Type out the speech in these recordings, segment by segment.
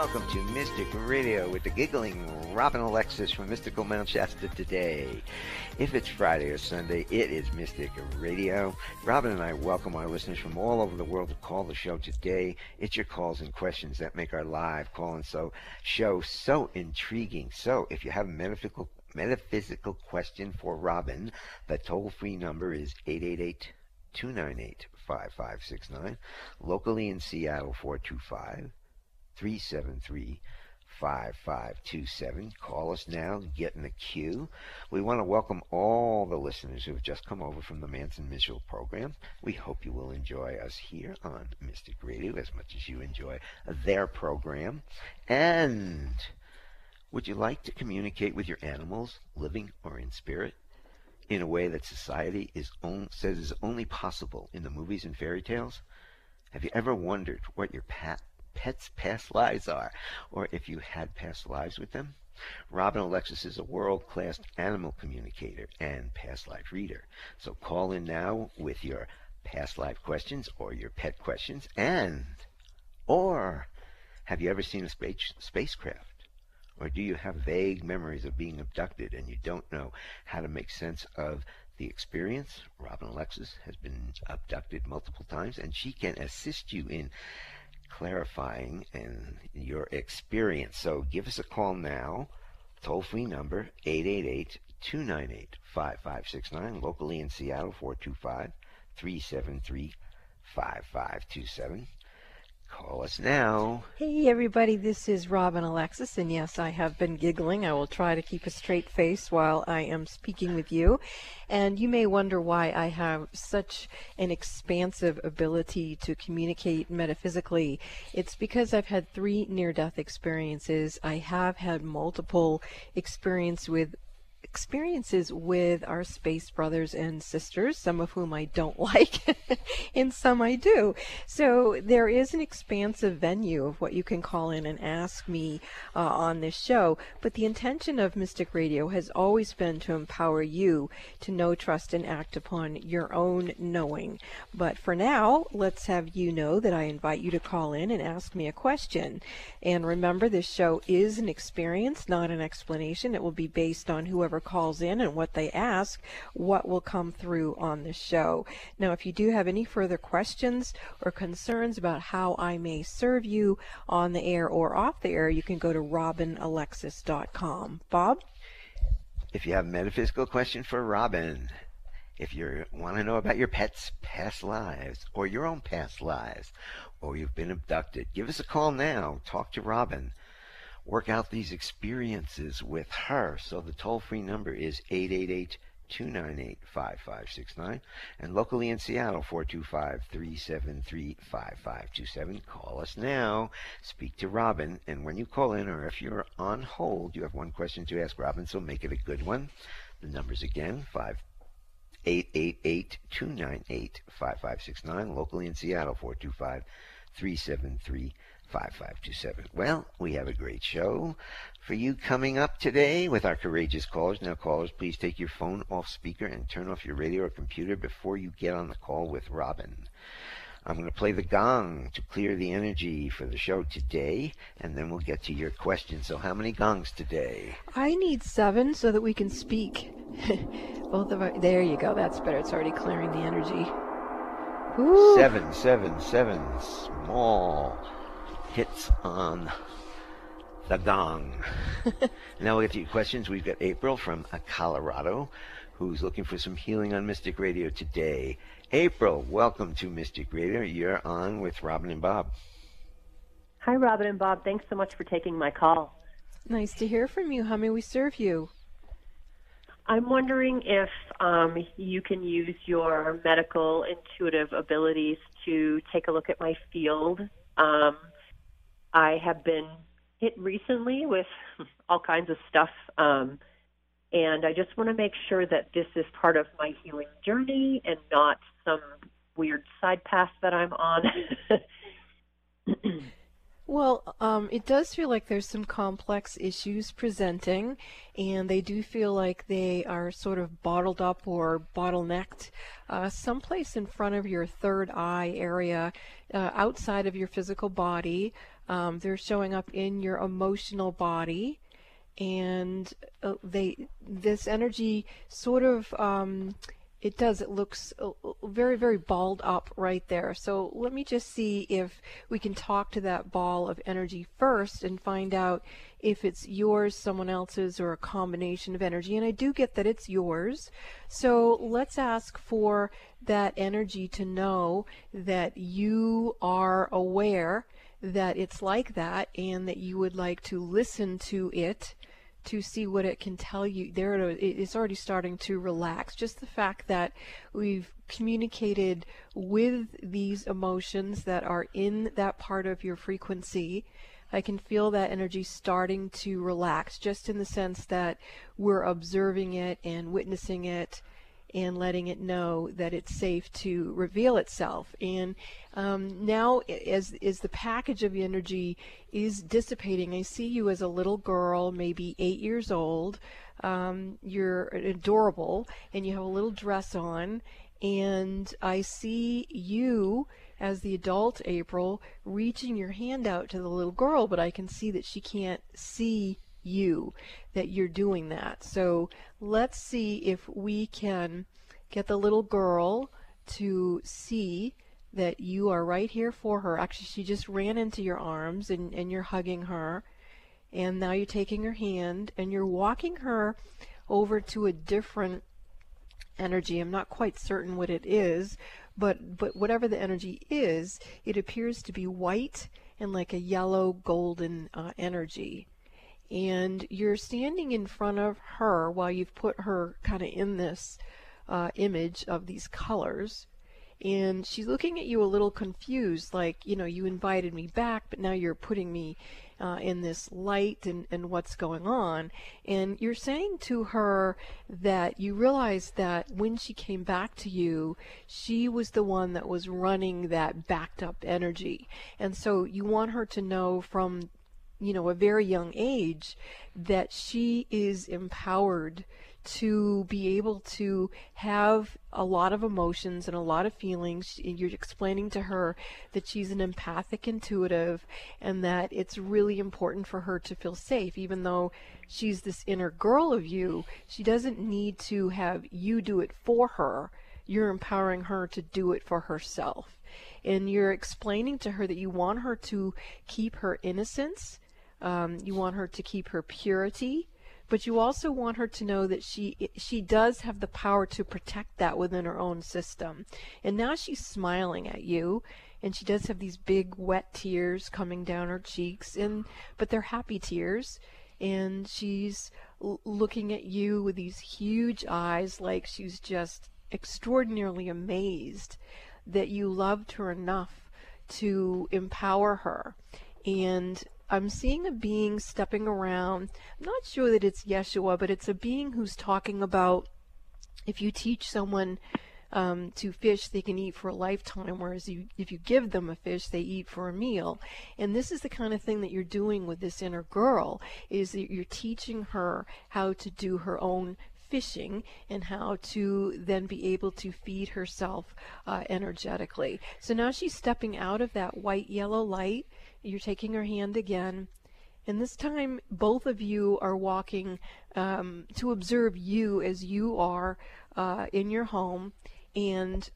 welcome to Mystic Radio with the giggling Robin Alexis from Mystical Mount Shasta today. If it's Friday or Sunday, it is Mystic Radio. Robin and I welcome our listeners from all over the world to call the show today. It's your calls and questions that make our live call and so show so intriguing. So if you have a metaphysical metaphysical question for Robin, the toll-free number is 888 298 5569. Locally in Seattle, 425 373 5527. Call us now, get in the queue. We want to welcome all the listeners who have just come over from the Manson Mitchell program. We hope you will enjoy us here on Mystic Radio as much as you enjoy their program. And would you like to communicate with your animals, living or in spirit? in a way that society is on, says is only possible in the movies and fairy tales? Have you ever wondered what your pet, pet's past lives are, or if you had past lives with them? Robin Alexis is a world-class animal communicator and past life reader. So call in now with your past life questions or your pet questions and or have you ever seen a space, spacecraft? Or do you have vague memories of being abducted and you don't know how to make sense of the experience? Robin Alexis has been abducted multiple times and she can assist you in clarifying and your experience. So give us a call now. Toll free number 888 298 5569. Locally in Seattle 425 373 5527. Us now. Hey, everybody, this is Robin Alexis, and yes, I have been giggling. I will try to keep a straight face while I am speaking with you. And you may wonder why I have such an expansive ability to communicate metaphysically. It's because I've had three near death experiences. I have had multiple experience with experiences with our space brothers and sisters, some of whom I don't like, and some I do. So there is an expansive venue of what you can call in and ask me uh, on this show. But the intention of Mystic Radio has always been to empower you to know, trust, and act upon your own knowing. But for now, let's have you know that I invite you to call in and ask me a question. And remember, this show is an experience, not an explanation. It will be based on whoever calls in and what they ask, what will come through on the show. Now, if you do have any further questions or concerns about how I may serve you on the air or off the air, you can go to robinalexis.com. Bob? If you have a metaphysical question for Robin, if you want to know about your pet's past lives or your own past lives, or you've been abducted, give us a call now. Talk to Robin work out these experiences with her. So the toll free number is 888 298 5569. And locally in Seattle, 425 373 5527. Call us now. Speak to Robin. And when you call in, or if you're on hold, you have one question to ask Robin, so make it a good one. The numbers again 5 888 298 5569. Locally in Seattle, 425 373 5527. Well, we have a great show for you coming up today with our courageous callers. Now, callers, please take your phone off speaker and turn off your radio or computer before you get on the call with Robin. I'm going to play the gong to clear the energy for the show today, and then we'll get to your questions. So, how many gongs today? I need seven so that we can speak. Both of our. There you go. That's better. It's already clearing the energy. Ooh. Seven, seven, seven. Small hits on the gong. now we'll get to your questions. We've got April from Colorado who's looking for some healing on Mystic Radio today. April, welcome to Mystic Radio. You're on with Robin and Bob. Hi, Robin and Bob. Thanks so much for taking my call. Nice to hear from you. How may we serve you? I'm wondering if um, you can use your medical intuitive abilities to take a look at my field. Um, I have been hit recently with all kinds of stuff. Um, and I just want to make sure that this is part of my healing journey and not some weird side path that I'm on. Well, um, it does feel like there's some complex issues presenting, and they do feel like they are sort of bottled up or bottlenecked uh, someplace in front of your third eye area, uh, outside of your physical body. Um, they're showing up in your emotional body, and uh, they this energy sort of um, it does. It looks uh, very, very balled up right there. So let me just see if we can talk to that ball of energy first and find out if it's yours, someone else's, or a combination of energy. And I do get that it's yours. So let's ask for that energy to know that you are aware that it's like that and that you would like to listen to it to see what it can tell you. There, it's it's already starting to relax. Just the fact that we've communicated with these emotions that are in that part of your frequency. I can feel that energy starting to relax, just in the sense that we're observing it and witnessing it and letting it know that it's safe to reveal itself. And um, now, as as the package of energy is dissipating, I see you as a little girl, maybe eight years old. Um, you're adorable, and you have a little dress on. And I see you as the adult April reaching your hand out to the little girl, but I can see that she can't see you that you're doing that. So let's see if we can get the little girl to see that you are right here for her. Actually, she just ran into your arms and, and you're hugging her. And now you're taking her hand and you're walking her over to a different energy. I'm not quite certain what it is, but but whatever the energy is, it appears to be white and like a yellow golden uh, energy and you're standing in front of her while you've put her kind of in this uh, image of these colors. And she's looking at you a little confused, like, you know, you invited me back, but now you're putting me uh, in this light and, and what's going on. And you're saying to her that you realize that when she came back to you, she was the one that was running that backed up energy. And so you want her to know from you know, a very young age that she is empowered to be able to have a lot of emotions and a lot of feelings. You're explaining to her that she's an empathic intuitive and that it's really important for her to feel safe, even though she's this inner girl of you. She doesn't need to have you do it for her. You're empowering her to do it for herself. And you're explaining to her that you want her to keep her innocence um, you want her to keep her purity, but you also want her to know that she she does have the power to protect that within her own system. And now she's smiling at you, and she does have these big wet tears coming down her cheeks, and but they're happy tears. And she's l- looking at you with these huge eyes, like she's just extraordinarily amazed that you loved her enough to empower her. And I'm seeing a being stepping around. I'm not sure that it's Yeshua, but it's a being who's talking about if you teach someone um, to fish, they can eat for a lifetime, whereas you, if you give them a fish, they eat for a meal. And this is the kind of thing that you're doing with this inner girl, is that you're teaching her how to do her own fishing and how to then be able to feed herself uh, energetically. So now she's stepping out of that white yellow light you're taking her hand again. And this time, both of you are walking um, to observe you as you are uh, in your home. And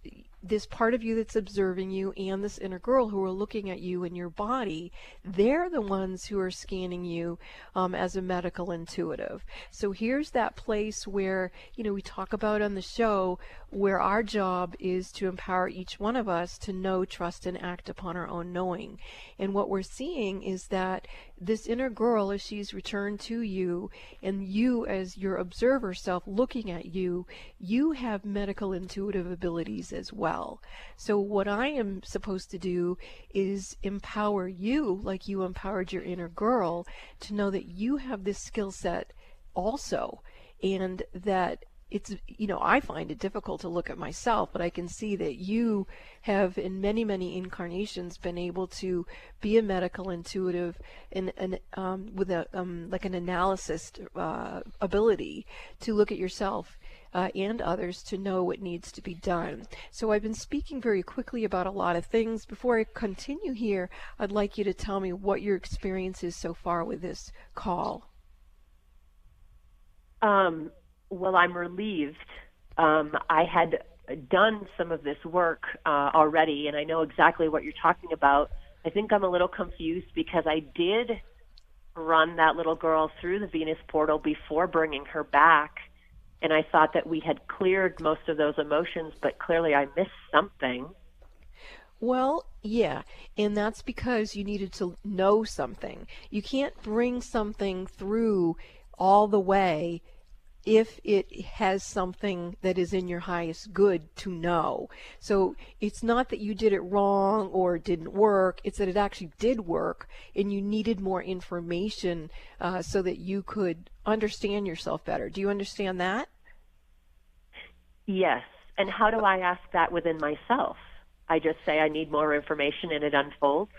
this part of you that's observing you and this inner girl who are looking at you and your body, they're the ones who are scanning you um, as a medical intuitive. So here's that place where, you know, we talk about on the show where our job is to empower each one of us to know, trust, and act upon our own knowing. And what we're seeing is that this inner girl, as she's returned to you, and you as your observer self looking at you, you have medical intuitive abilities as well. So what I am supposed to do is empower you, like you empowered your inner girl, to know that you have this skill set also, and that it's you know I find it difficult to look at myself, but I can see that you have in many many incarnations been able to be a medical intuitive and, and um, with a um, like an analysis uh, ability to look at yourself uh, and others to know what needs to be done. So I've been speaking very quickly about a lot of things. Before I continue here, I'd like you to tell me what your experience is so far with this call. Um, well, I'm relieved. Um, I had done some of this work uh, already, and I know exactly what you're talking about. I think I'm a little confused because I did run that little girl through the Venus portal before bringing her back, and I thought that we had cleared most of those emotions, but clearly I missed something. Well, yeah, and that's because you needed to know something. You can't bring something through all the way if it has something that is in your highest good to know. So it's not that you did it wrong or it didn't work, it's that it actually did work and you needed more information uh, so that you could understand yourself better. Do you understand that? Yes. And how do I ask that within myself? I just say I need more information and it unfolds?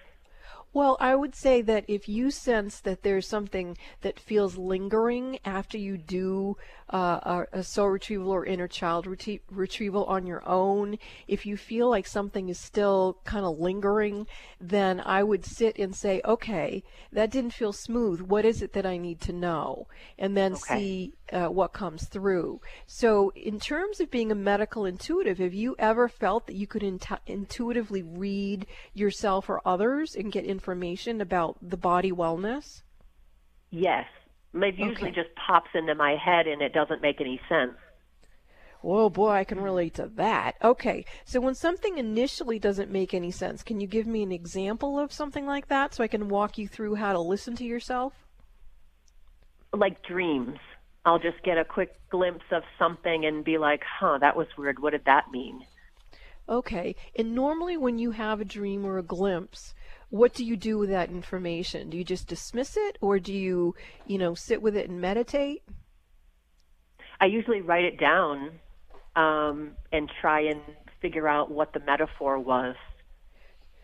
Well, I would say that if you sense that there's something that feels lingering after you do uh, a, a, soul retrieval or inner child retrie- retrieval on your own, if you feel like something is still kind of lingering, then I would sit and say, okay, that didn't feel smooth. What is it that I need to know? And then okay. see uh, what comes through. So, in terms of being a medical intuitive, have you ever felt that you could intuitively read yourself or others and get information about the body wellness? Yes. It usually okay. just pops into my head and it doesn't make any sense. Oh boy, I can relate to that. Okay, so when something initially doesn't make any sense, can you give me an example of something like that so I can walk you through how to listen to yourself? Like dreams. I'll just get a quick glimpse of something and be like, huh, that was weird. What did that mean? Okay. And normally when you have a dream or a glimpse, what do you do with that information? Do you just dismiss it or do you, you know, sit with it and meditate? I usually write it down um, and try and figure out what the metaphor was.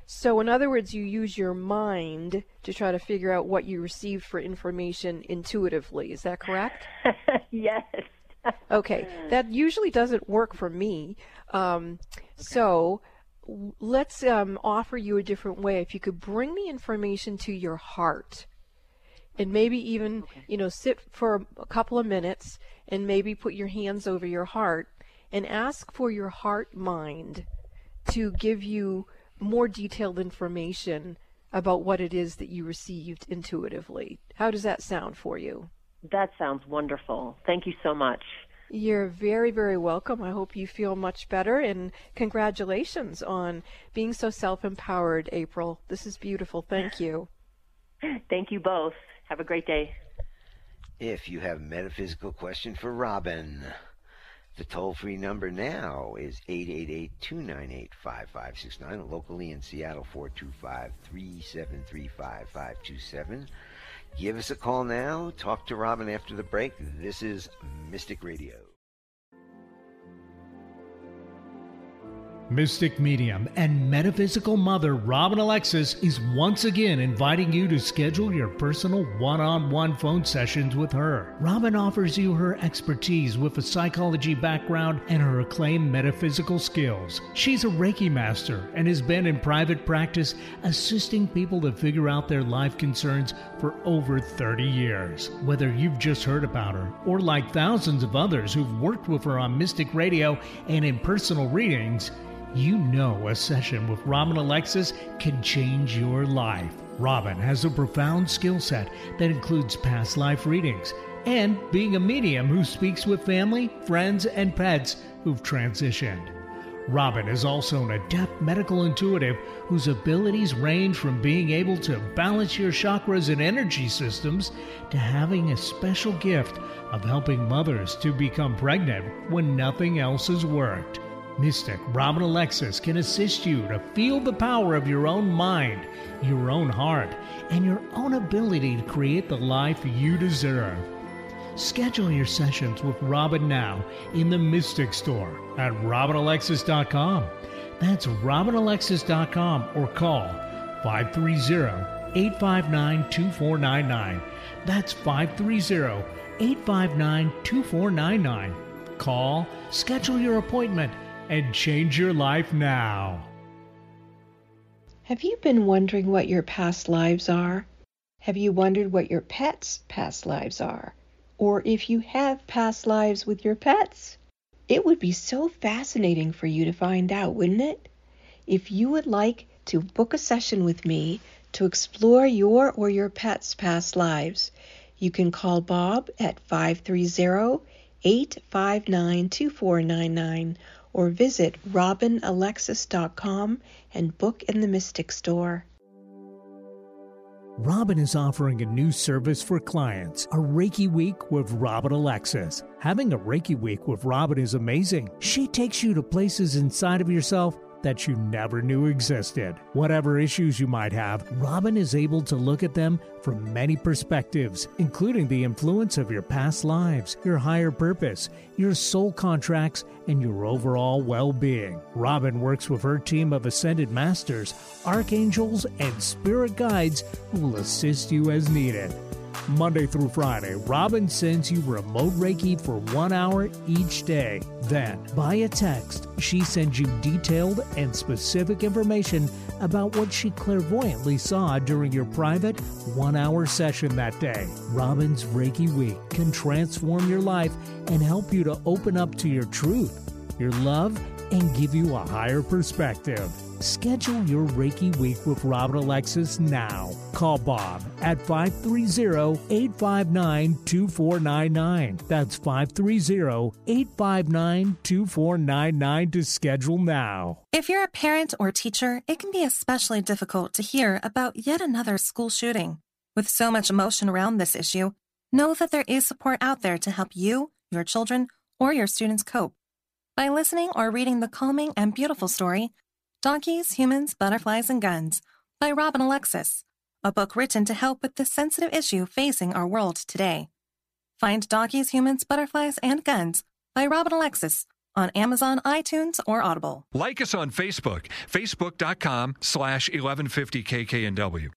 So, in other words, you use your mind to try to figure out what you received for information intuitively. Is that correct? yes. okay, that usually doesn't work for me. Um, okay. So, let's um, offer you a different way. If you could bring the information to your heart, and maybe even okay. you know sit for a couple of minutes and maybe put your hands over your heart and ask for your heart mind to give you more detailed information about what it is that you received intuitively. How does that sound for you? That sounds wonderful. Thank you so much. You're very, very welcome. I hope you feel much better and congratulations on being so self empowered, April. This is beautiful. Thank you. Thank you both. Have a great day. If you have a metaphysical question for Robin, the toll free number now is 888 298 5569. Locally in Seattle, 425 3735 527. Give us a call now. Talk to Robin after the break. This is Mystic Radio. Mystic medium and metaphysical mother Robin Alexis is once again inviting you to schedule your personal one on one phone sessions with her. Robin offers you her expertise with a psychology background and her acclaimed metaphysical skills. She's a Reiki master and has been in private practice assisting people to figure out their life concerns for over 30 years. Whether you've just heard about her or like thousands of others who've worked with her on Mystic Radio and in personal readings, you know a session with Robin Alexis can change your life. Robin has a profound skill set that includes past life readings and being a medium who speaks with family, friends, and pets who've transitioned. Robin is also an adept medical intuitive whose abilities range from being able to balance your chakras and energy systems to having a special gift of helping mothers to become pregnant when nothing else has worked. Mystic Robin Alexis can assist you to feel the power of your own mind, your own heart, and your own ability to create the life you deserve. Schedule your sessions with Robin now in the Mystic Store at robinalexis.com. That's robinalexis.com or call 530 859 2499. That's 530 859 2499. Call, schedule your appointment, and change your life now. Have you been wondering what your past lives are? Have you wondered what your pets' past lives are? Or if you have past lives with your pets? It would be so fascinating for you to find out, wouldn't it? If you would like to book a session with me to explore your or your pet's past lives, you can call Bob at 530 859 2499 or visit robinalexis.com and book in the Mystic Store. Robin is offering a new service for clients, a Reiki Week with Robin Alexis. Having a Reiki Week with Robin is amazing. She takes you to places inside of yourself that you never knew existed. Whatever issues you might have, Robin is able to look at them from many perspectives, including the influence of your past lives, your higher purpose, your soul contracts, and your overall well being. Robin works with her team of ascended masters, archangels, and spirit guides who will assist you as needed. Monday through Friday, Robin sends you remote Reiki for one hour each day. Then, via text, she sends you detailed and specific information about what she clairvoyantly saw during your private one hour session that day. Robin's Reiki Week can transform your life and help you to open up to your truth, your love, and give you a higher perspective. Schedule your Reiki week with Robin Alexis now. Call Bob at 530-859-2499. That's 530-859-2499 to schedule now. If you're a parent or teacher, it can be especially difficult to hear about yet another school shooting. With so much emotion around this issue, know that there is support out there to help you, your children, or your students cope. By listening or reading the calming and beautiful story, Donkeys, Humans, Butterflies, and Guns by Robin Alexis, a book written to help with the sensitive issue facing our world today. Find Donkeys, Humans, Butterflies, and Guns by Robin Alexis on Amazon, iTunes, or Audible. Like us on Facebook, facebook.com slash 1150kknw.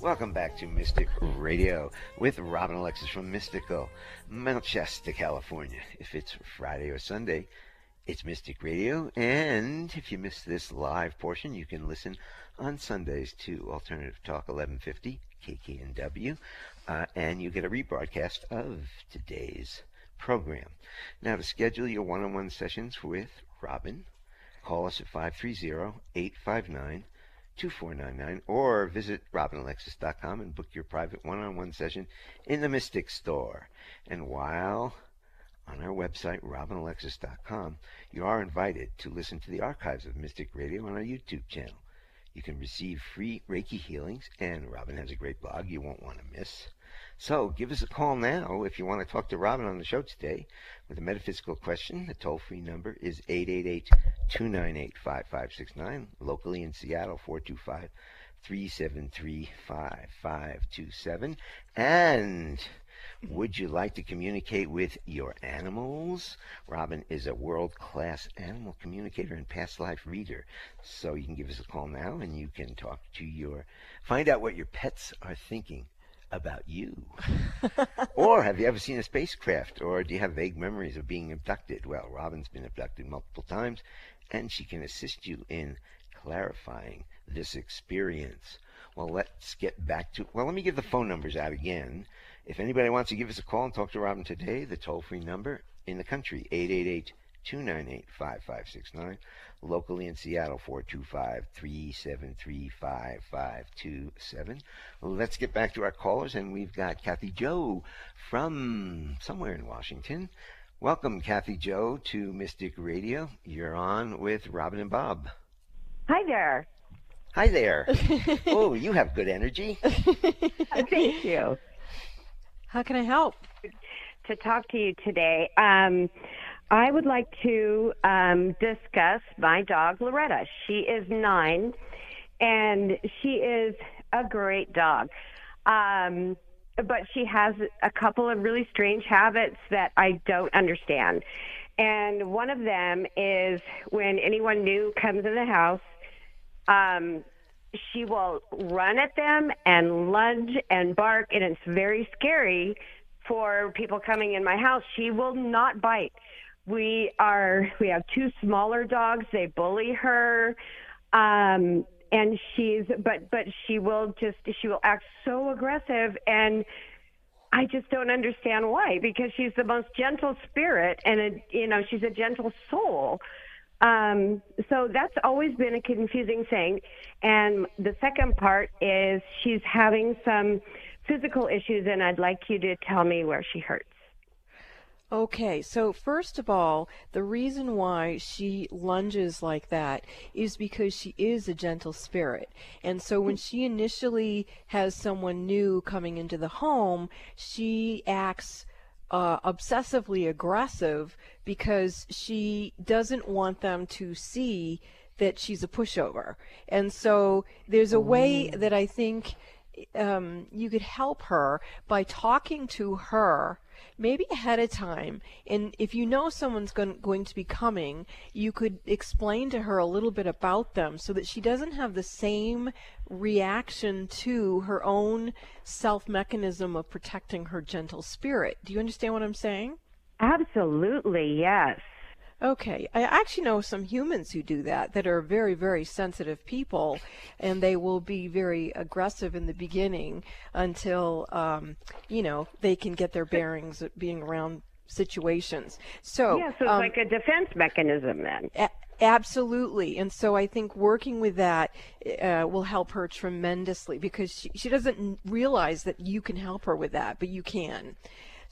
Welcome back to Mystic Radio with Robin Alexis from Mystical, Mount Shasta, California. If it's Friday or Sunday, it's Mystic Radio, and if you missed this live portion, you can listen on Sundays to Alternative Talk 1150 KKNW, uh, and you get a rebroadcast of today's program. Now, to schedule your one-on-one sessions with Robin, call us at 530-859-2499 or visit robinalexis.com and book your private one-on-one session in the Mystic Store. And while on our website, robinalexis.com, you are invited to listen to the archives of Mystic Radio on our YouTube channel. You can receive free Reiki healings, and Robin has a great blog you won't want to miss. So give us a call now if you want to talk to Robin on the show today with a metaphysical question. The toll free number is 888 298 5569. Locally in Seattle, 425 373 5527. And would you like to communicate with your animals? Robin is a world class animal communicator and past life reader. So you can give us a call now and you can talk to your, find out what your pets are thinking about you. or have you ever seen a spacecraft? Or do you have vague memories of being abducted? Well, Robin's been abducted multiple times and she can assist you in clarifying this experience. Well, let's get back to, well, let me give the phone numbers out again. If anybody wants to give us a call and talk to Robin today, the toll free number in the country, 888 298 5569. Locally in Seattle, 425 373 5527. Let's get back to our callers, and we've got Kathy Joe from somewhere in Washington. Welcome, Kathy Joe, to Mystic Radio. You're on with Robin and Bob. Hi there. Hi there. oh, you have good energy. Thank you. How can I help? To talk to you today, um, I would like to um, discuss my dog Loretta. She is nine, and she is a great dog. Um, but she has a couple of really strange habits that I don't understand. And one of them is when anyone new comes in the house, um, she will run at them and lunge and bark, and it's very scary for people coming in my house. She will not bite. We are we have two smaller dogs. They bully her, um, and she's but but she will just she will act so aggressive and. I just don't understand why because she's the most gentle spirit and a, you know she's a gentle soul um, so that's always been a confusing thing. And the second part is she's having some physical issues, and I'd like you to tell me where she hurts. Okay, so first of all, the reason why she lunges like that is because she is a gentle spirit. And so when she initially has someone new coming into the home, she acts uh, obsessively aggressive because she doesn't want them to see that she's a pushover. And so there's a way oh. that I think um, you could help her by talking to her maybe ahead of time. And if you know someone's going, going to be coming, you could explain to her a little bit about them so that she doesn't have the same reaction to her own self mechanism of protecting her gentle spirit. Do you understand what I'm saying? Absolutely, yes. Okay. I actually know some humans who do that, that are very, very sensitive people, and they will be very aggressive in the beginning until, um, you know, they can get their bearings being around situations. So, yeah, so it's um, like a defense mechanism then. A- Absolutely. And so I think working with that uh, will help her tremendously because she, she doesn't realize that you can help her with that, but you can.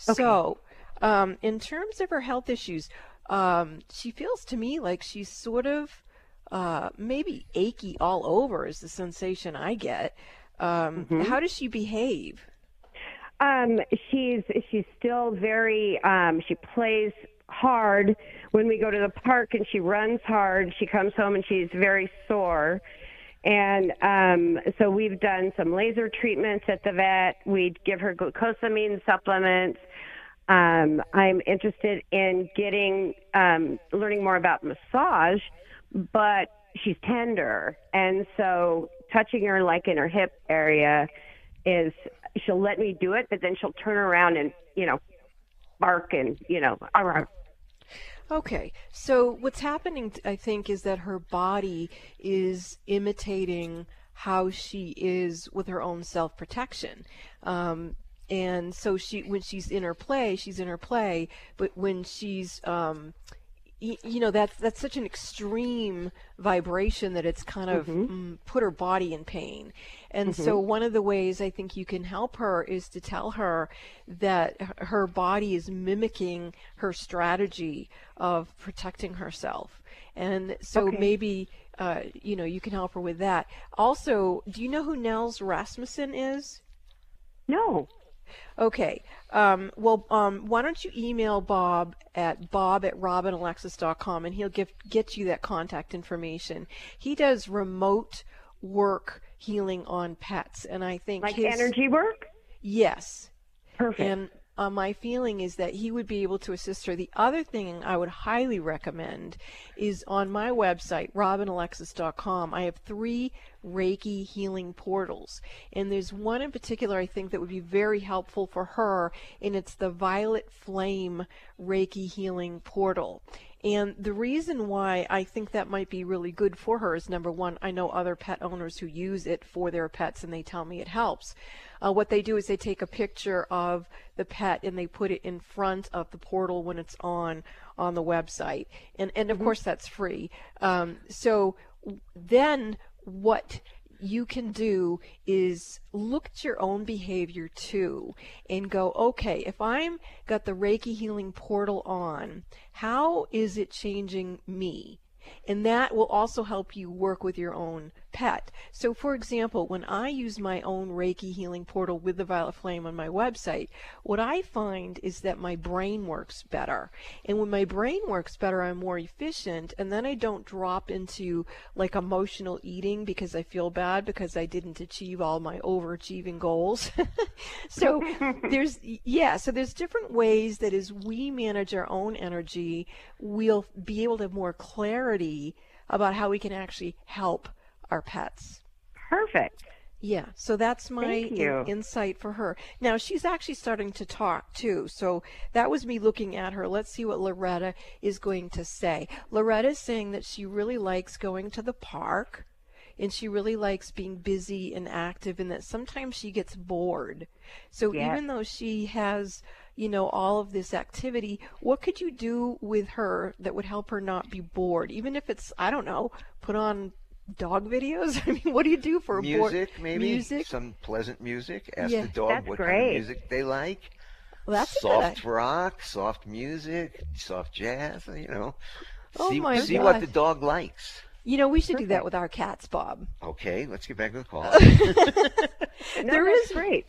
Okay. So, um, in terms of her health issues, um, she feels to me like she's sort of uh, maybe achy all over, is the sensation I get. Um, mm-hmm. How does she behave? Um, she's she's still very. Um, she plays hard when we go to the park, and she runs hard. She comes home and she's very sore. And um, so we've done some laser treatments at the vet. We give her glucosamine supplements. Um, I'm interested in getting um, learning more about massage, but she's tender, and so touching her like in her hip area is she'll let me do it, but then she'll turn around and you know bark and you know. Right. Okay, so what's happening, I think, is that her body is imitating how she is with her own self protection. Um, and so she when she's in her play she's in her play but when she's um y- you know that's that's such an extreme vibration that it's kind of mm-hmm. mm, put her body in pain and mm-hmm. so one of the ways i think you can help her is to tell her that her body is mimicking her strategy of protecting herself and so okay. maybe uh, you know you can help her with that also do you know who nels rasmussen is no Okay. Um, well, um, why don't you email Bob at bob at robinalexis.com and he'll give, get you that contact information. He does remote work healing on pets, and I think like his, energy work. Yes. Perfect. And uh, my feeling is that he would be able to assist her. The other thing I would highly recommend is on my website, robinalexis.com, I have three Reiki healing portals. And there's one in particular I think that would be very helpful for her, and it's the Violet Flame Reiki healing portal. And the reason why I think that might be really good for her is number one, I know other pet owners who use it for their pets and they tell me it helps. Uh, what they do is they take a picture of the pet and they put it in front of the portal when it's on on the website. And, and of mm-hmm. course, that's free. Um, so then what you can do is look at your own behavior too and go, okay, if I'm got the Reiki healing portal on, how is it changing me? And that will also help you work with your own pet. So, for example, when I use my own Reiki healing portal with the Violet Flame on my website, what I find is that my brain works better. And when my brain works better, I'm more efficient, and then I don't drop into like emotional eating because I feel bad because I didn't achieve all my overachieving goals. so, there's, yeah, so there's different ways that as we manage our own energy, we'll be able to have more clarity about how we can actually help our pets. Perfect. Yeah, so that's my in- insight for her. Now she's actually starting to talk too. So that was me looking at her. Let's see what Loretta is going to say. Loretta is saying that she really likes going to the park and she really likes being busy and active and that sometimes she gets bored. So Yes. even though she has, you know, all of this activity, what could you do with her that would help her not be bored? Even if it's I don't know, put on dog videos? I mean, what do you do for a bored Music, maybe Music? some pleasant music. Ask Yeah. the dog That's what kind of music they like. Well, that's a good soft rock, soft music, soft jazz. You know, Oh see my see what the dog likes. You know, we should do that with our cats, Bob. Okay, let's get back to the call. No, There that's is- great.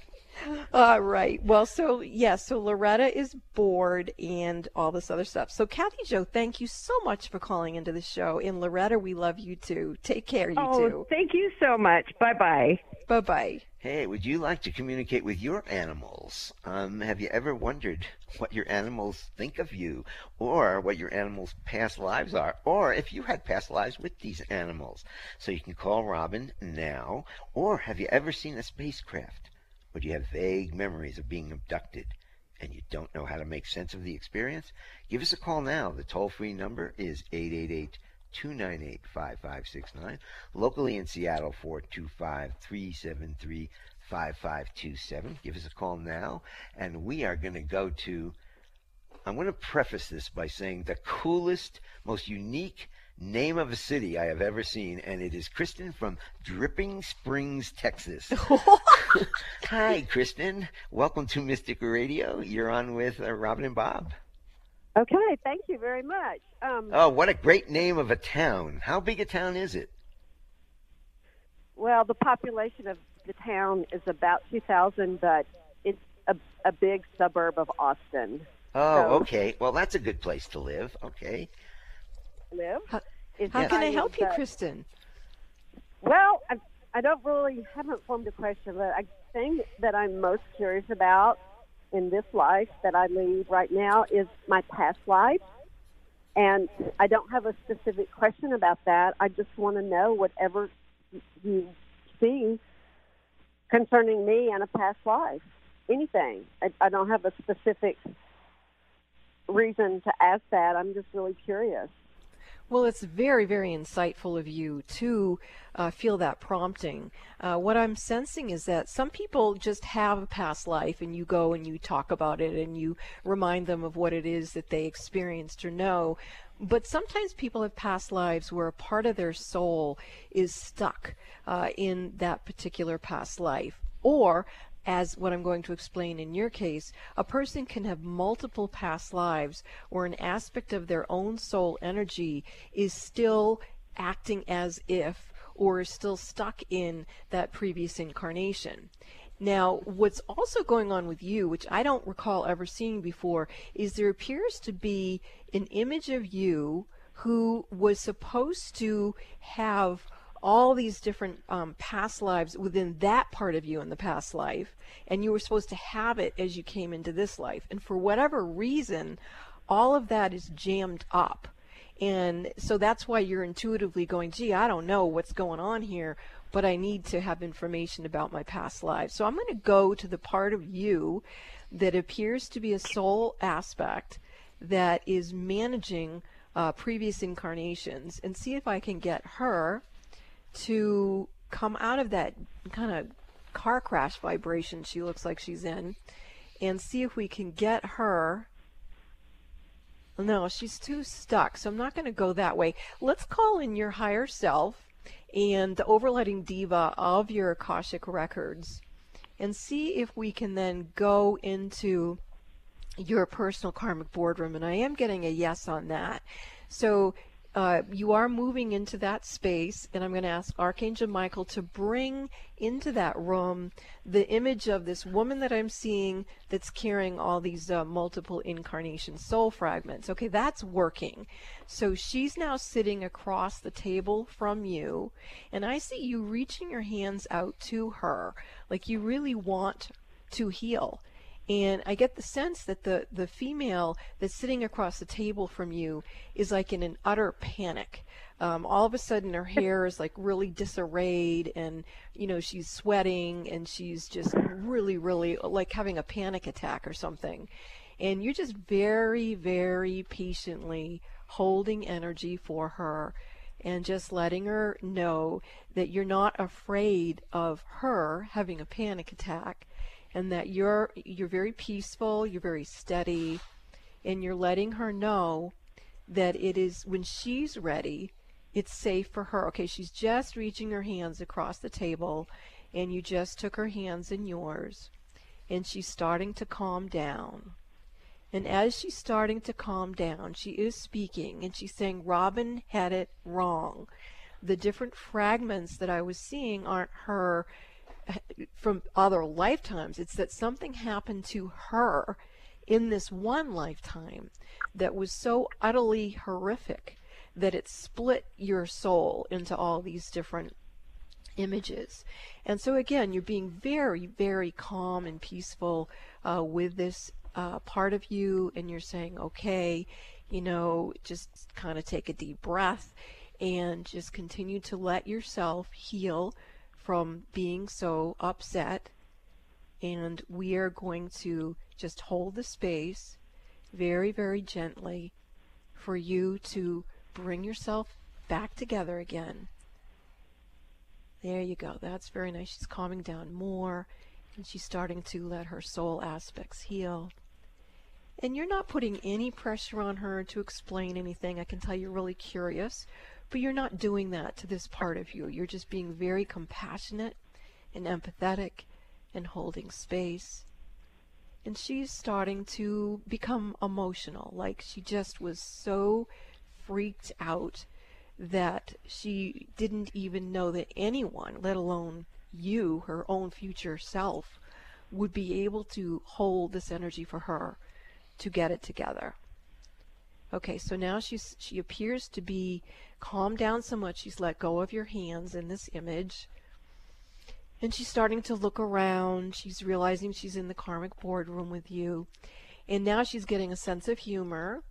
All right. Well, so yeah, so Loretta is bored and all this other stuff. So Kathy Joe, thank you so much for calling into the show. And Loretta, we love you too. Take care, you Oh, too. thank you so much. Bye bye. Bye bye. Hey, would you like to communicate with your animals? Um, have you ever wondered what your animals think of you, or what your animals' past lives are, or if you had past lives with these animals? So you can call Robin now, or have you ever seen a spacecraft? Do you have vague memories of being abducted and you don't know how to make sense of the experience? Give us a call now. The toll free number is 888 298 5569. Locally in Seattle, 425 373 5527. Give us a call now. And we are going to go to. I'm going to preface this by saying the coolest, most unique name of a city I have ever seen, and it is Kristen from Dripping Springs, Texas. Hi, Kristen. Welcome to Mystic Radio. You're on with uh, Robin and Bob. Okay, thank you very much. Um, Oh, what a great name of a town. How big a town is it? well, the population of the town is about 2,000, but it's a, a big suburb of Austin. Oh, So- okay. Well, that's a good place to live. Okay. Live. How- How can I help you, uh, Kristen? Well, I, I don't really haven't formed a question, but I think that I'm most curious about in this life that I lead right now is my past life. And I don't have a specific question about that. I just want to know whatever you see concerning me and a past life. Anything. I, I don't have a specific reason to ask that. I'm just really curious. Well, it's very, very insightful of you to uh, feel that prompting. Uh, what I'm sensing is that some people just have a past life, and you go and you talk about it and you remind them of what it is that they experienced or know. But sometimes people have past lives where a part of their soul is stuck uh, in that particular past life. Or as what I'm going to explain in your case, a person can have multiple past lives where an aspect of their own soul energy is still acting as if or is still stuck in that previous incarnation. Now, what's also going on with you, which I don't recall ever seeing before, is there appears to be an image of you who was supposed to have all these different um, past lives within that part of you in the past life, and you were supposed to have it as you came into this life. And for whatever reason, all of that is jammed up. And so that's why you're intuitively going, gee, I don't know what's going on here, but I need to have information about my past lives. So I'm going to go to the part of you that appears to be a soul aspect that is managing uh, previous incarnations and see if I can get her to come out of that kind of car crash vibration she looks like she's in and see if we can get her. No she's too stuck so i'm not going to go that way. Let's call in your higher self and the overlighting deva of your akashic records and see if we can then go into your personal karmic boardroom and i am getting a yes on that. So uh, you are moving into that space, and I'm going to ask Archangel Michael to bring into that room the image of this woman that I'm seeing that's carrying all these uh, multiple incarnation soul fragments. Okay, that's working. So she's now sitting across the table from you, and I see you reaching your hands out to her like you really want to heal. And I get the sense that the, the female that's sitting across the table from you is like in an utter panic. Um, all of a sudden, her hair is like really disarrayed, and you know she's sweating, and she's just really, really like having a panic attack or something. And you're just very, very patiently holding energy for her and just letting her know that you're not afraid of her having a panic attack and that you're you're very peaceful, you're very steady, and you're letting her know that it is when she's ready, it's safe for her. Okay, she's just reaching her hands across the table and you just took her hands in yours and she's starting to calm down. And as she's starting to calm down, she is speaking and she's saying, Robin had it wrong. The different fragments that I was seeing aren't her from other lifetimes. It's that something happened to her in this one lifetime that was so utterly horrific that it split your soul into all these different images. And so, again, you're being very, very calm and peaceful uh, with this uh, part of you, and you're saying, okay, you know, just kind of take a deep breath and just continue to let yourself heal from being so upset. And we are going to just hold the space very, very gently for you to bring yourself back together again. There you go. That's very nice. She's calming down more and she's starting to let her soul aspects heal. And you're not putting any pressure on her to explain anything. I can tell you're really curious. But you're not doing that to this part of you. You're just being very compassionate and empathetic and holding space. And she's starting to become emotional. Like she just was so freaked out that she didn't even know that anyone, let alone you, her own future self, would be able to hold this energy for her to get it together. Okay, so now she's she appears to be calmed down so much she's let go of your hands in this image. And she's starting to look around. She's realizing she's in the karmic boardroom with you. And now she's getting a sense of humor.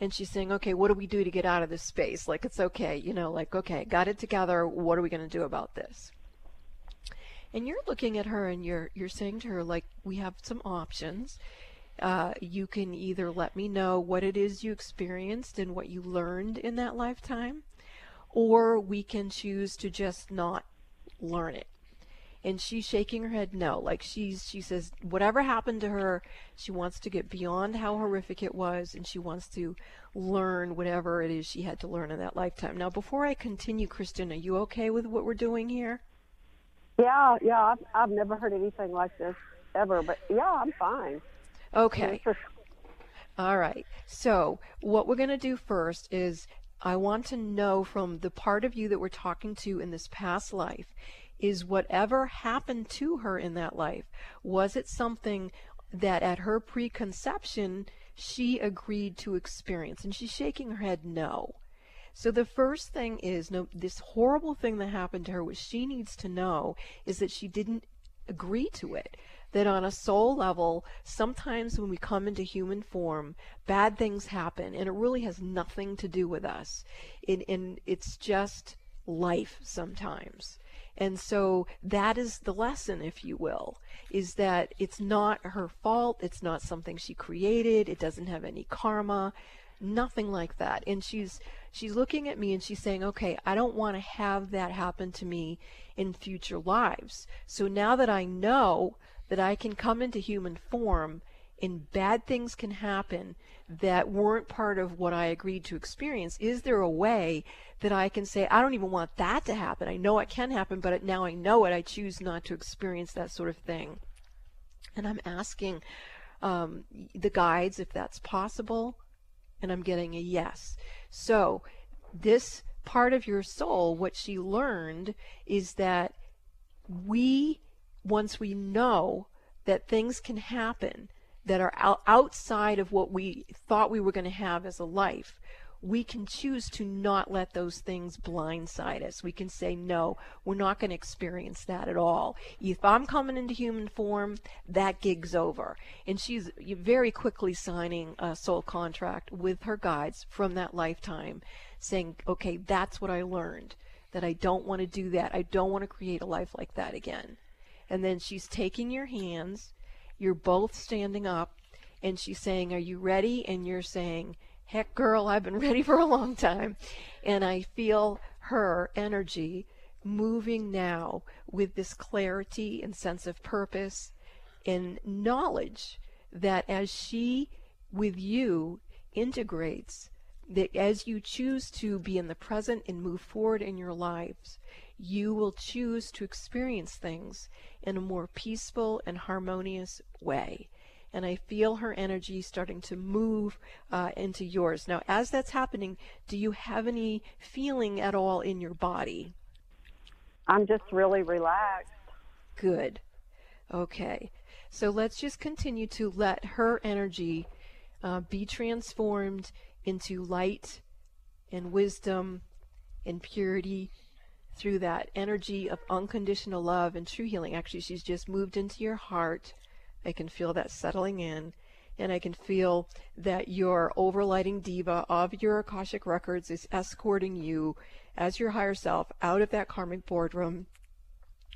And she's saying, okay, what do we do to get out of this space? Like, it's okay. You know, like, okay, got it together. What are we going to do about this? And you're looking at her and you're, you're saying to her, like, we have some options. Uh, you can either let me know what it is you experienced and what you learned in that lifetime, or we can choose to just not learn it. And she's shaking her head no. Like she's she says whatever happened to her, she wants to get beyond how horrific it was and she wants to learn whatever it is she had to learn in that lifetime. Now before I continue, Kristen, are you okay with what we're doing here? Yeah, yeah, I've, I've never heard anything like this ever, but yeah, I'm fine. Okay. All right. So, what we're going to do first is I want to know from the part of you that we're talking to in this past life is whatever happened to her in that life, was it something that at her preconception she agreed to experience? And she's shaking her head no. So the first thing is no this horrible thing that happened to her what she needs to know is that she didn't agree to it that on a soul level, sometimes when we come into human form, bad things happen, and it really has nothing to do with us. It, and it's just life sometimes. And so that is the lesson, if you will, is that it's not her fault, it's not something she created, it doesn't have any karma, nothing like that. And she's she's looking at me and she's saying, "Okay, I don't want to have that happen to me in future lives. So now that I know that I can come into human form and bad things can happen that weren't part of what I agreed to experience. Is there a way that I can say, I don't even want that to happen? I know it can happen, but now I know it. I choose not to experience that sort of thing. And I'm asking um, the guides if that's possible, and I'm getting a yes. So this part of your soul, what she learned is that we, once we know that things can happen that are outside of what we thought we were going to have as a life, we can choose to not let those things blindside us. We can say, no, we're not going to experience that at all. If I'm coming into human form, that gig's over. And she's very quickly signing a soul contract with her guides from that lifetime, saying, okay, that's what I learned, that I don't want to do that. I don't want to create a life like that again. And then she's taking your hands, you're both standing up, and she's saying, Are you ready? And you're saying, heck girl, I've been ready for a long time. And I feel her energy moving now with this clarity and sense of purpose and knowledge that as she with you integrates that as you choose to be in the present and move forward in your lives, you will choose to experience things in a more peaceful and harmonious way and I feel her energy starting to move uh, into yours. Now, as that's happening, do you have any feeling at all in your body? I'm just really relaxed. Good. Okay. So let's just continue to let her energy uh, be transformed into light and wisdom and purity through that energy of unconditional love and true healing. Actually, she's just moved into your heart I can feel that settling in. And I can feel that your overlighting deva of your Akashic records is escorting you as your higher self out of that karmic boardroom,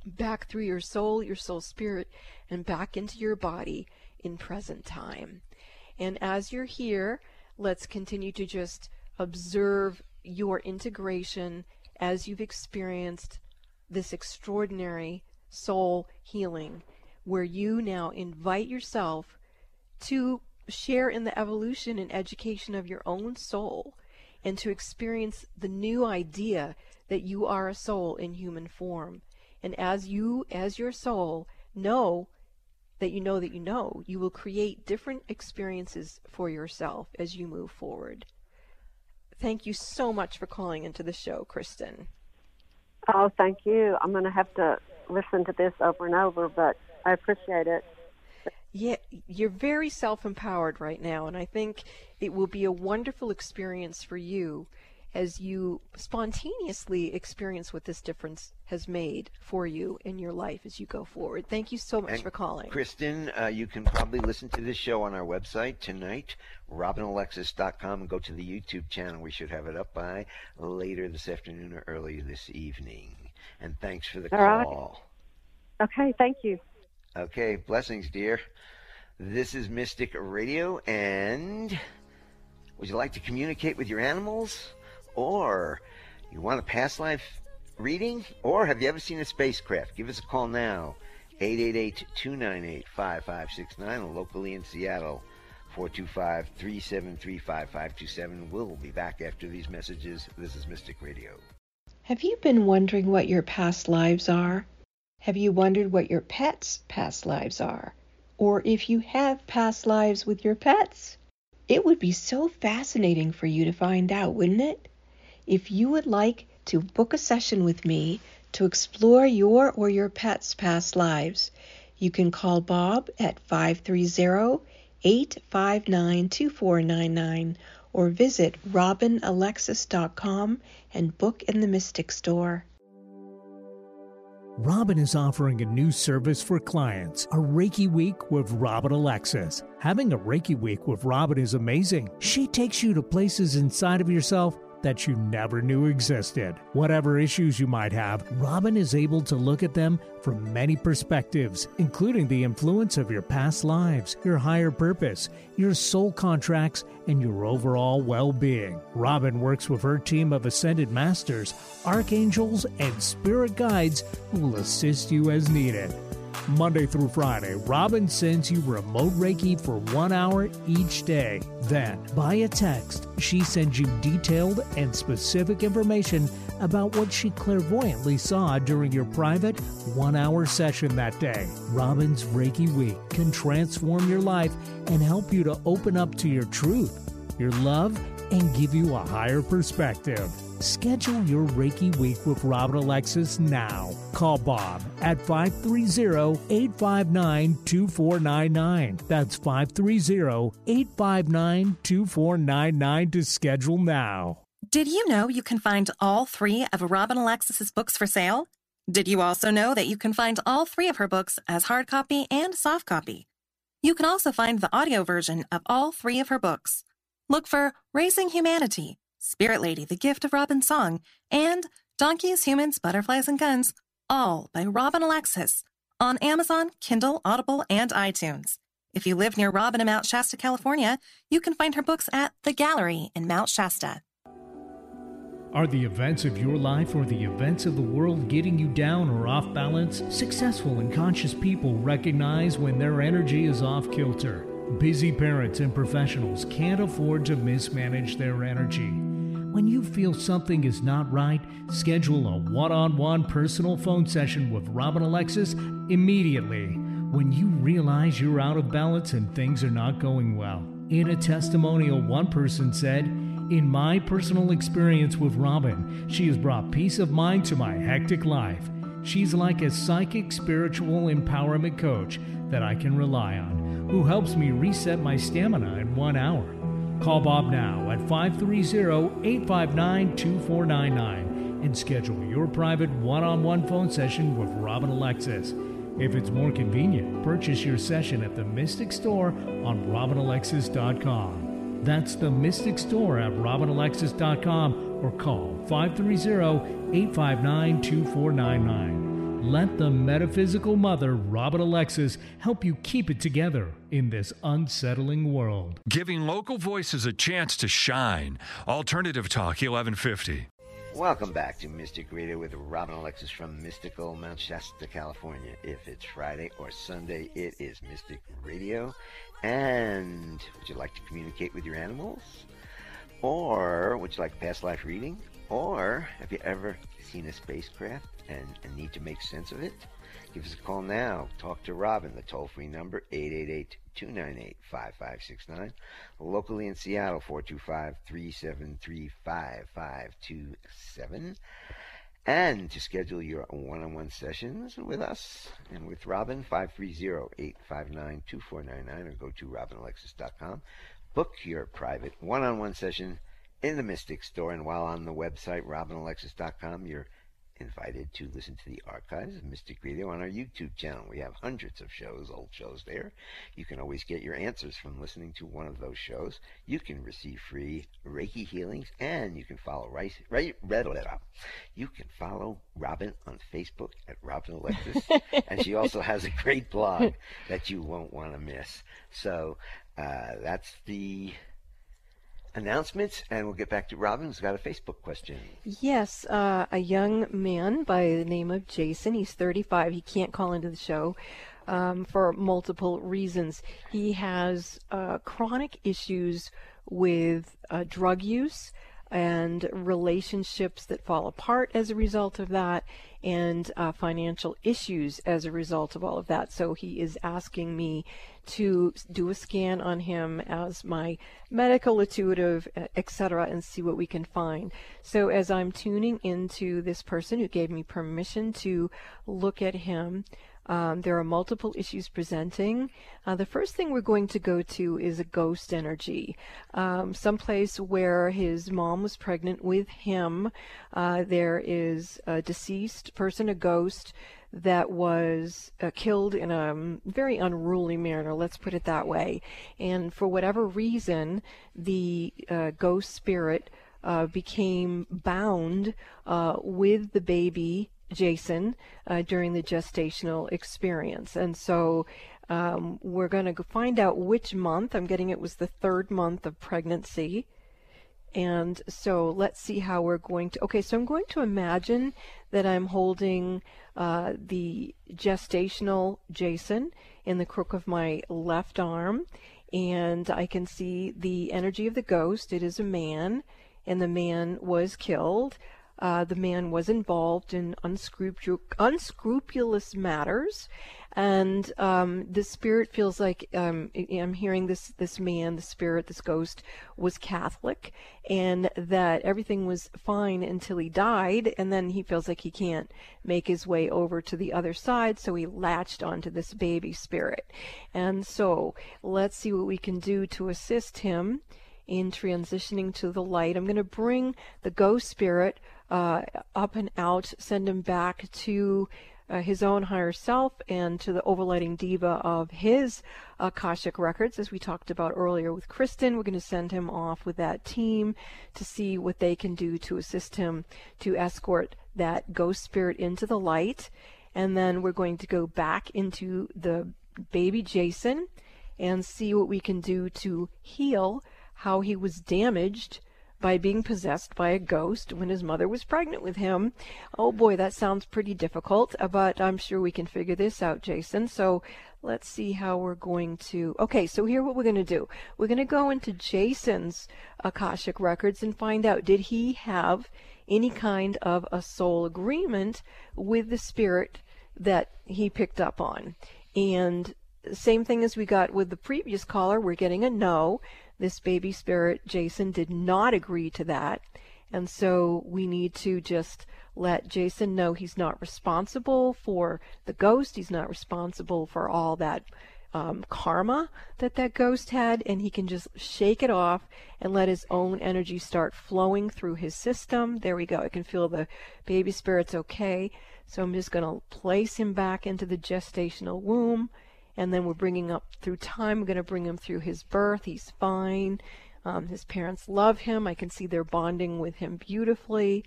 back through your soul, your soul spirit, and back into your body in present time. And as you're here, let's continue to just observe your integration as you've experienced this extraordinary soul healing where you now invite yourself to share in the evolution and education of your own soul and to experience the new idea that you are a soul in human form. And as you, as your soul, know that you know that you know, you will create different experiences for yourself as you move forward. Thank you so much for calling into the show, Kristen. Oh, thank you. I'm going to have to listen to this over and over, but I appreciate it. Yeah, you're very self empowered right now, and I think it will be a wonderful experience for you as you spontaneously experience what this difference has made for you in your life as you go forward. Thank you so much and for calling. Kristen, uh, you can probably listen to this show on our website tonight, robinalexis.com, and go to the YouTube channel. We should have it up by later this afternoon or early this evening. And thanks for the All call. Right. Okay, thank you. Okay, blessings, dear. This is Mystic Radio, and would you like to communicate with your animals? Or you want a past life reading? Or have you ever seen a spacecraft? Give us a call now. 888-298-5569 locally in Seattle 425-373-5527 we'll be back after these messages this is mystic radio have you been wondering what your past lives are have you wondered what your pets' past lives are? Or if you have past lives with your pets? It would be so fascinating for you to find out, wouldn't it? If you would like to book a session with me to explore your or your pet's past lives, you can call Bob at 530 859 2499 or visit robinalexis.com and book in the Mystic Store. Robin is offering a new service for clients, a Reiki Week with Robin Alexis. Having a Reiki Week with Robin is amazing. She takes you to places inside of yourself that you never knew existed. Whatever issues you might have, Robin is able to look at them from many perspectives, including the influence of your past lives, your higher purpose, your soul contracts, and your overall well being. Robin works with her team of ascended masters, archangels, and spirit guides who will assist you as needed. Monday through Friday, Robin sends you remote Reiki for one hour each day. Then, via text, she sends you detailed and specific information about what she clairvoyantly saw during your private one hour session that day. Robin's Reiki Week can transform your life and help you to open up to your truth, your love, and give you a higher perspective. Schedule your Reiki week with Robin Alexis now. Call Bob at 530-859-2499. That's 530-859-2499 to schedule now. Did you know you can find all three of Robin Alexis's books for sale? Did you also know that you can find all three of her books as hard copy and soft copy? You can also find the audio version of all three of her books. Look for Raising Humanity, Spirit Lady, The Gift of Robin Song, and Donkeys, Humans, Butterflies, and Guns, all by Robin Alexis, on Amazon, Kindle, Audible, and iTunes. If you live near Robin in Mount Shasta, California, you can find her books at The Gallery in Mount Shasta. Are the events of your life or the events of the world getting you down or off balance? Successful and conscious people recognize when their energy is off kilter. Busy parents and professionals can't afford to mismanage their energy. When you feel something is not right, schedule a one on one personal phone session with Robin Alexis immediately when you realize you're out of balance and things are not going well. In a testimonial, one person said, In my personal experience with Robin, she has brought peace of mind to my hectic life. She's like a psychic spiritual empowerment coach that I can rely on, who helps me reset my stamina in one hour. Call Bob now at 530-859-2499 and schedule your private one-on-one phone session with Robin Alexis. If it's more convenient, purchase your session at the Mystic Store on robinalexis.com. That's the Mystic Store at robinalexis.com or call 530-859-2499. Let the metaphysical mother, Robin Alexis, help you keep it together in this unsettling world. Giving local voices a chance to shine. Alternative Talk 1150. Welcome back to Mystic Radio with Robin Alexis from Mystical Mount Shasta, California. If it's Friday or Sunday, it is Mystic Radio. And would you like to communicate with your animals? Or would you like past life reading? Or have you ever seen a spacecraft and, and need to make sense of it? Give us a call now. Talk to Robin. The toll free number 888-298-5569. Locally in Seattle 425-373-5527. And to schedule your one-on-one sessions with us and with Robin 530-859-2499 or go to robinalexis.com. Book your private one-on-one session in the Mystic Store and while on the website robinalexis.com you're invited to listen to the archives of Mystic Radio on our YouTube channel. We have hundreds of shows, old shows there. You can always get your answers from listening to one of those shows. You can receive free Reiki healings, and you can follow right, right, right, You can follow Robin on Facebook at Robin Alexis, and she also has a great blog that you won't want to miss. So uh, that's the announcements, and we'll get back to Robin, who's got a Facebook question. Yes, uh, a young man by the name of Jason. He's 35. He can't call into the show um, for multiple reasons. He has uh, chronic issues with uh, drug use and relationships that fall apart as a result of that, and uh, financial issues as a result of all of that. So he is asking me to do a scan on him as my medical intuitive, etc., and see what we can find. So as I'm tuning into this person who gave me permission to look at him, um, there are multiple issues presenting. Uh, the first thing we're going to go to is a ghost energy, um, someplace where his mom was pregnant with him. Uh, there is a deceased person, a ghost, that was uh, killed in a um, very unruly manner, let's put it that way. And for whatever reason, the uh, ghost spirit uh, became bound uh, with the baby Jason uh, during the gestational experience. And so um, we're going to find out which month. I'm getting it was the third month of pregnancy. And so let's see how we're going to. Okay, so I'm going to imagine that I'm holding uh, the gestational Jason in the crook of my left arm, and I can see the energy of the ghost. It is a man, and the man was killed. Uh, the man was involved in unscrupul- unscrupulous matters, and um, the spirit feels like um, I'm hearing this this man, the spirit, this ghost was Catholic, and that everything was fine until he died, and then he feels like he can't make his way over to the other side, so he latched onto this baby spirit, and so let's see what we can do to assist him in transitioning to the light. I'm going to bring the ghost spirit uh, up and out, send him back to uh, his own higher self and to the overlighting deva of his Akashic records, as we talked about earlier with Kristen. We're going to send him off with that team to see what they can do to assist him to escort that ghost spirit into the light. And then we're going to go back into the baby Jason and see what we can do to heal how he was damaged by being possessed by a ghost when his mother was pregnant with him. Oh boy, that sounds pretty difficult, uh, but I'm sure we can figure this out, Jason. So let's see how we're going to. Okay, so here what we're going to do. We're going to go into Jason's Akashic records and find out did he have any kind of a soul agreement with the spirit that he picked up on. And same thing as we got with the previous caller, we're getting a no. This baby spirit, Jason, did not agree to that. And so we need to just let Jason know he's not responsible for the ghost. He's not responsible for all that um, karma that that ghost had, and he can just shake it off and let his own energy start flowing through his system. There we go. I can feel the baby spirit's okay. So I'm just going to place him back into the gestational womb and then we're bringing up through time. We're going to bring him through his birth. He's fine. Um, his parents love him. I can see they're bonding with him beautifully.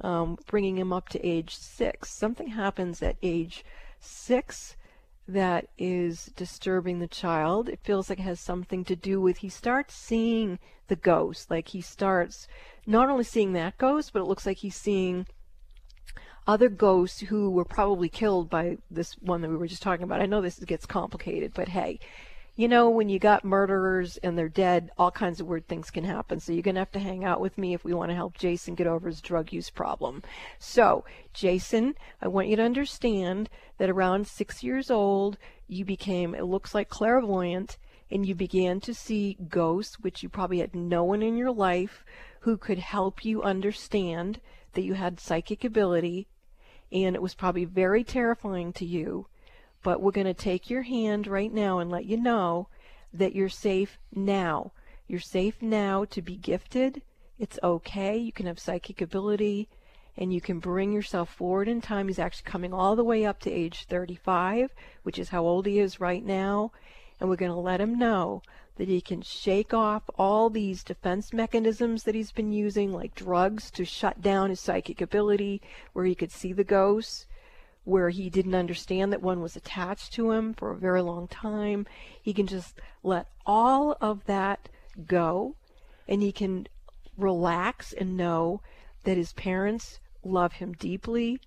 Um, bringing him up to age six. Something happens at age six that is disturbing the child. It feels like it has something to do with he starts seeing the ghost. Like he starts not only seeing that ghost, but it looks like he's seeing other ghosts who were probably killed by this one that we were just talking about. I know this gets complicated, but hey, you know, when you got murderers and they're dead, all kinds of weird things can happen. So you're going to have to hang out with me if we want to help Jason get over his drug use problem. So, Jason, I want you to understand that around six years old, you became, it looks like clairvoyant, and you began to see ghosts, which you probably had no one in your life who could help you understand that you had psychic ability and it was probably very terrifying to you. But we're going to take your hand right now and let you know that you're safe now. You're safe now to be gifted. It's okay. You can have psychic ability and you can bring yourself forward in time. He's actually coming all the way up to age 35, which is how old he is right now. And we're going to let him know that he can shake off all these defense mechanisms that he's been using, like drugs, to shut down his psychic ability, where he could see the ghosts, where he didn't understand that one was attached to him for a very long time. He can just let all of that go, and he can relax and know that his parents love him deeply,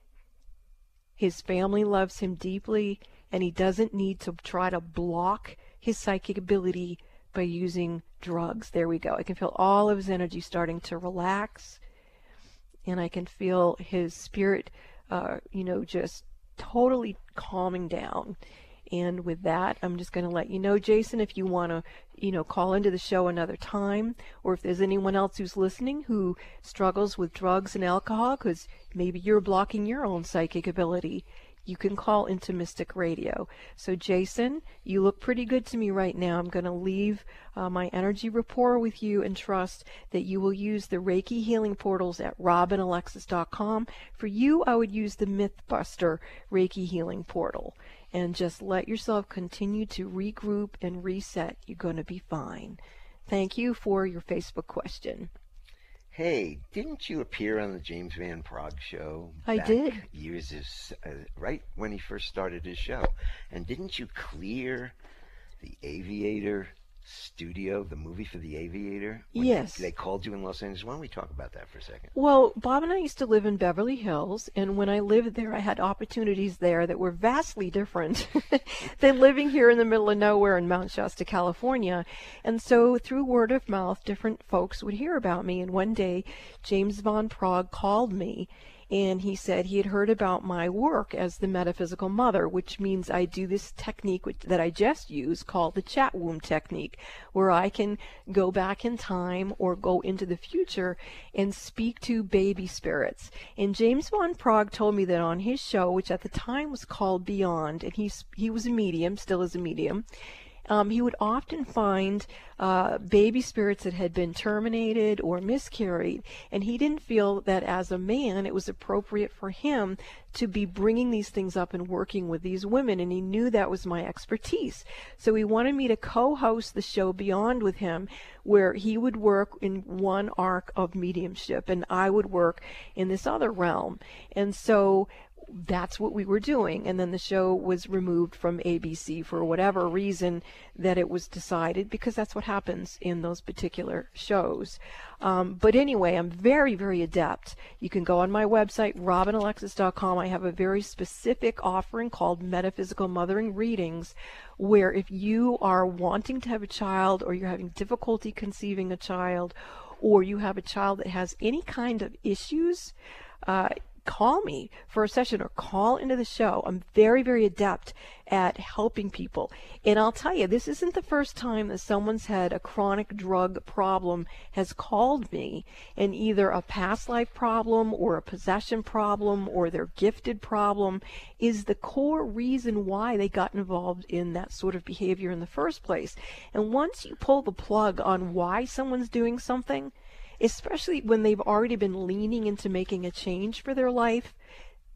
his family loves him deeply, and he doesn't need to try to block his psychic ability by using drugs. There we go. I can feel all of his energy starting to relax, and I can feel his spirit, uh, you know, just totally calming down. And with that, I'm just going to let you know, Jason, if you want to, you know, call into the show another time, or if there's anyone else who's listening who struggles with drugs and alcohol, because maybe you're blocking your own psychic ability you can call into Mystic Radio. So, Jason, you look pretty good to me right now. I'm going to leave uh, my energy rapport with you and trust that you will use the Reiki healing portals at robinalexis.com. For you, I would use the Mythbuster Reiki healing portal and just let yourself continue to regroup and reset. You're going to be fine. Thank you for your Facebook question. Hey, didn't you appear on the James Van Praagh show? I did. Years is, uh, right when he first started his show. And didn't you clear the Aviator studio, the movie for The Aviator? yes. They called you in Los Angeles. Why don't we talk about that for a second? Well, Bob and I used to live in Beverly Hills, and when I lived there, I had opportunities there that were vastly different than living here in the middle of nowhere in Mount Shasta, California. And so, through word of mouth, different folks would hear about me. And one day, James Van Praagh called me and he said he had heard about my work as the metaphysical mother, which means I do this technique which, that I just used called the chat womb technique, where I can go back in time or go into the future and speak to baby spirits. And James Van Praagh told me that on his show, which at the time was called Beyond, and he's he was a medium, still is a medium, um, he would often find uh, baby spirits that had been terminated or miscarried, and he didn't feel that as a man it was appropriate for him to be bringing these things up and working with these women, and he knew that was my expertise. So he wanted me to co-host the show Beyond with him, where he would work in one arc of mediumship, and I would work in this other realm. And so that's what we were doing. And then the show was removed from ABC for whatever reason that it was decided, because that's what happens in those particular shows. Um, but anyway, I'm very, very adept. You can go on my website, robinalexis.com. I have a very specific offering called Metaphysical Mothering Readings, where if you are wanting to have a child or you're having difficulty conceiving a child, or you have a child that has any kind of issues, uh, call me for a session or call into the show. I'm very, very adept at helping people. And I'll tell you, this isn't the first time that someone's had a chronic drug problem has called me and either a past life problem or a possession problem or their gifted problem is the core reason why they got involved in that sort of behavior in the first place. And once you pull the plug on why someone's doing something, especially when they've already been leaning into making a change for their life,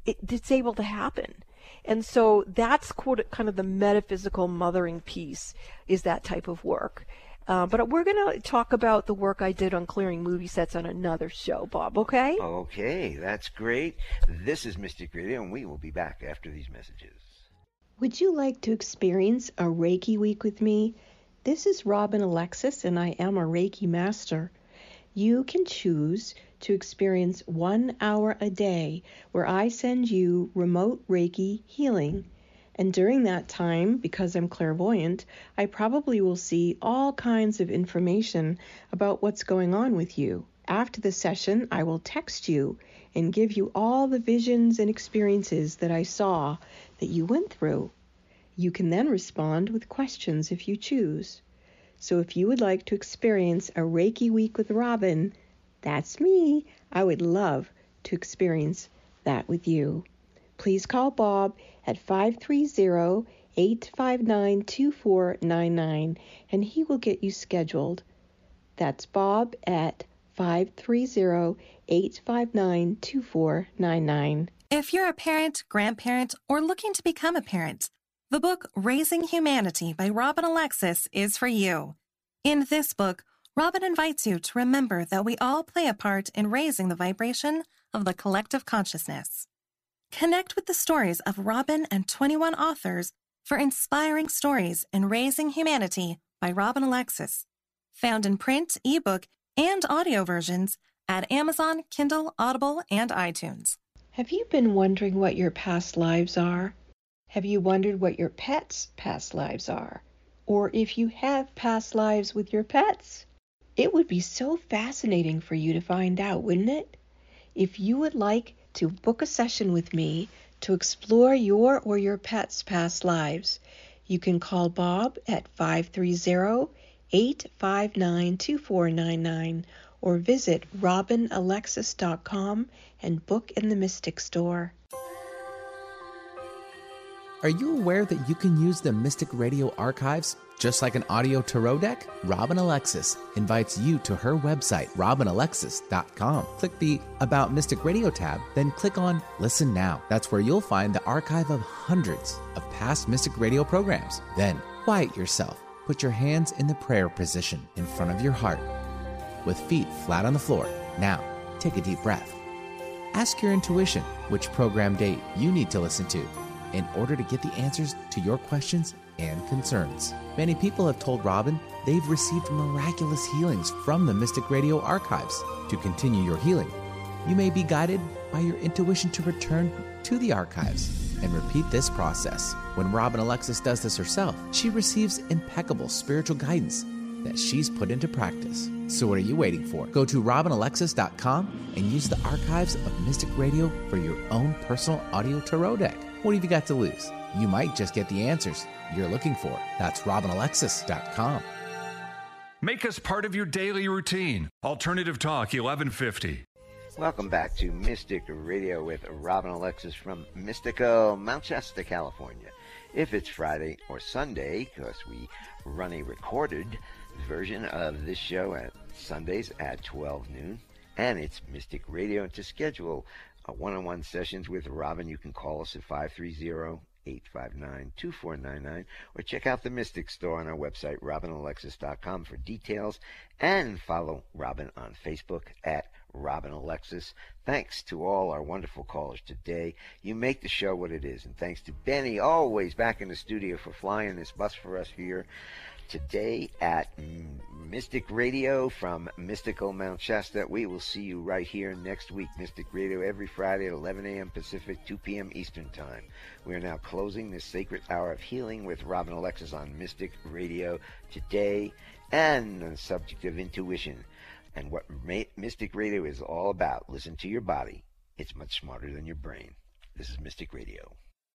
it, it's able to happen. And so that's quote, kind of the metaphysical mothering piece is that type of work. Uh, but we're going to talk about the work I did on clearing movie sets on another show, Bob, okay? Okay, that's great. This is Mystic Radio, and we will be back after these messages. Would you like to experience a Reiki week with me? This is Robin Alexis, and I am a Reiki master you can choose to experience one hour a day where I send you remote Reiki healing. And during that time, because I'm clairvoyant, I probably will see all kinds of information about what's going on with you. After the session, I will text you and give you all the visions and experiences that I saw that you went through. You can then respond with questions if you choose. So if you would like to experience a Reiki week with Robin, that's me. I would love to experience that with you. Please call Bob at 530 859 2499 and he will get you scheduled. That's Bob at 530 859 2499. If you're a parent, grandparent, or looking to become a parent, the book Raising Humanity by Robin Alexis is for you. In this book, Robin invites you to remember that we all play a part in raising the vibration of the collective consciousness. Connect with the stories of Robin and 21 authors for inspiring stories in Raising Humanity by Robin Alexis. Found in print, ebook, and audio versions at Amazon, Kindle, Audible, and iTunes. Have you been wondering what your past lives are? Have you wondered what your pets' past lives are? Or if you have past lives with your pets? It would be so fascinating for you to find out, wouldn't it? If you would like to book a session with me to explore your or your pet's past lives, you can call Bob at 530 859 2499 or visit robinalexis.com and book in the Mystic Store. Are you aware that you can use the Mystic Radio archives just like an audio tarot deck? Robin Alexis invites you to her website, robinalexis.com. Click the About Mystic Radio tab, then click on Listen Now. That's where you'll find the archive of hundreds of past Mystic Radio programs. Then quiet yourself. Put your hands in the prayer position in front of your heart with feet flat on the floor. Now, take a deep breath. Ask your intuition which program date you need to listen to in order to get the answers to your questions and concerns. Many people have told Robin they've received miraculous healings from the Mystic Radio archives. To continue your healing, you may be guided by your intuition to return to the archives and repeat this process. When Robin Alexis does this herself, she receives impeccable spiritual guidance that she's put into practice. So what are you waiting for? Go to robinalexis.com and use the archives of Mystic Radio for your own personal audio tarot deck. What have you got to lose? You might just get the answers you're looking for. That's robinalexis.com. Make us part of your daily routine. Alternative Talk 1150. Welcome back to Mystic Radio with Robin Alexis from Mystical, Mount Shasta, California. If it's Friday or Sunday, because we run a recorded version of this show at Sundays at 12 noon, and it's Mystic Radio. And to schedule one on one sessions with Robin, you can call us at 530 859 2499 or check out the Mystic store on our website, robinalexis.com, for details and follow Robin on Facebook at Robin Alexis. Thanks to all our wonderful callers today. You make the show what it is. And thanks to Benny, always back in the studio, for flying this bus for us here today at Mystic Radio from Mystical Mount Shasta. We will see you right here next week. Mystic Radio every Friday at 11 a.m. Pacific, 2 p.m. Eastern Time. We are now closing this sacred hour of healing with Robin Alexis on Mystic Radio today and the subject of intuition and what Mystic Radio is all about. Listen to your body. It's much smarter than your brain. This is Mystic Radio.